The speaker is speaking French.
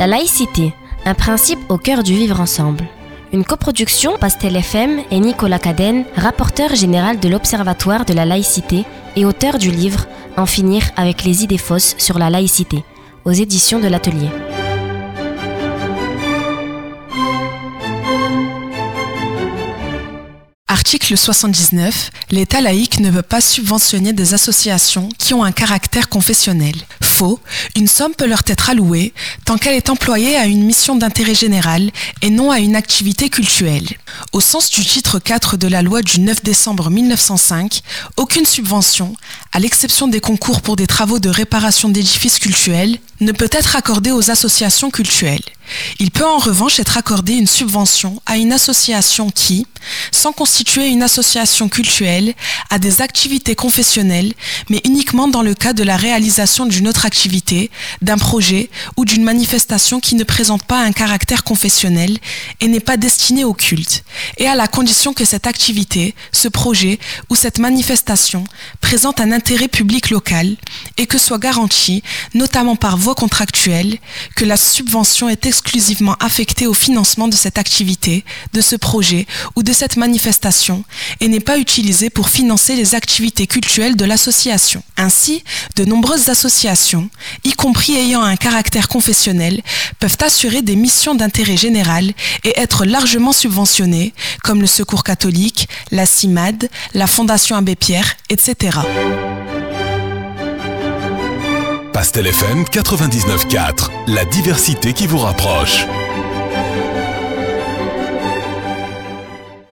La laïcité, un principe au cœur du vivre ensemble. Une coproduction Pastel FM et Nicolas Cadenne, rapporteur général de l'Observatoire de la laïcité et auteur du livre En finir avec les idées fausses sur la laïcité, aux éditions de l'Atelier. Article 79. L'État laïque ne peut pas subventionner des associations qui ont un caractère confessionnel. Une somme peut leur être allouée tant qu'elle est employée à une mission d'intérêt général et non à une activité cultuelle. Au sens du titre 4 de la loi du 9 décembre 1905, aucune subvention, à l'exception des concours pour des travaux de réparation d'édifices cultuels, ne peut être accordée aux associations cultuelles. Il peut en revanche être accordé une subvention à une association qui, sans constituer une association cultuelle, a des activités confessionnelles, mais uniquement dans le cas de la réalisation d'une autre activité, d'un projet ou d'une manifestation qui ne présente pas un caractère confessionnel et n'est pas destinée au culte, et à la condition que cette activité, ce projet ou cette manifestation présente un intérêt public local et que soit garanti, notamment par voie contractuelle, que la subvention est exclusivement affectée au financement de cette activité, de ce projet ou de cette manifestation et n'est pas utilisée pour financer les activités cultuelles de l'association. Ainsi, de nombreuses associations, y compris ayant un caractère confessionnel, peuvent assurer des missions d'intérêt général et être largement subventionnées, comme le Secours catholique, la CIMAD, la Fondation Abbé Pierre, etc. Pastel FM 99.4, la diversité qui vous rapproche.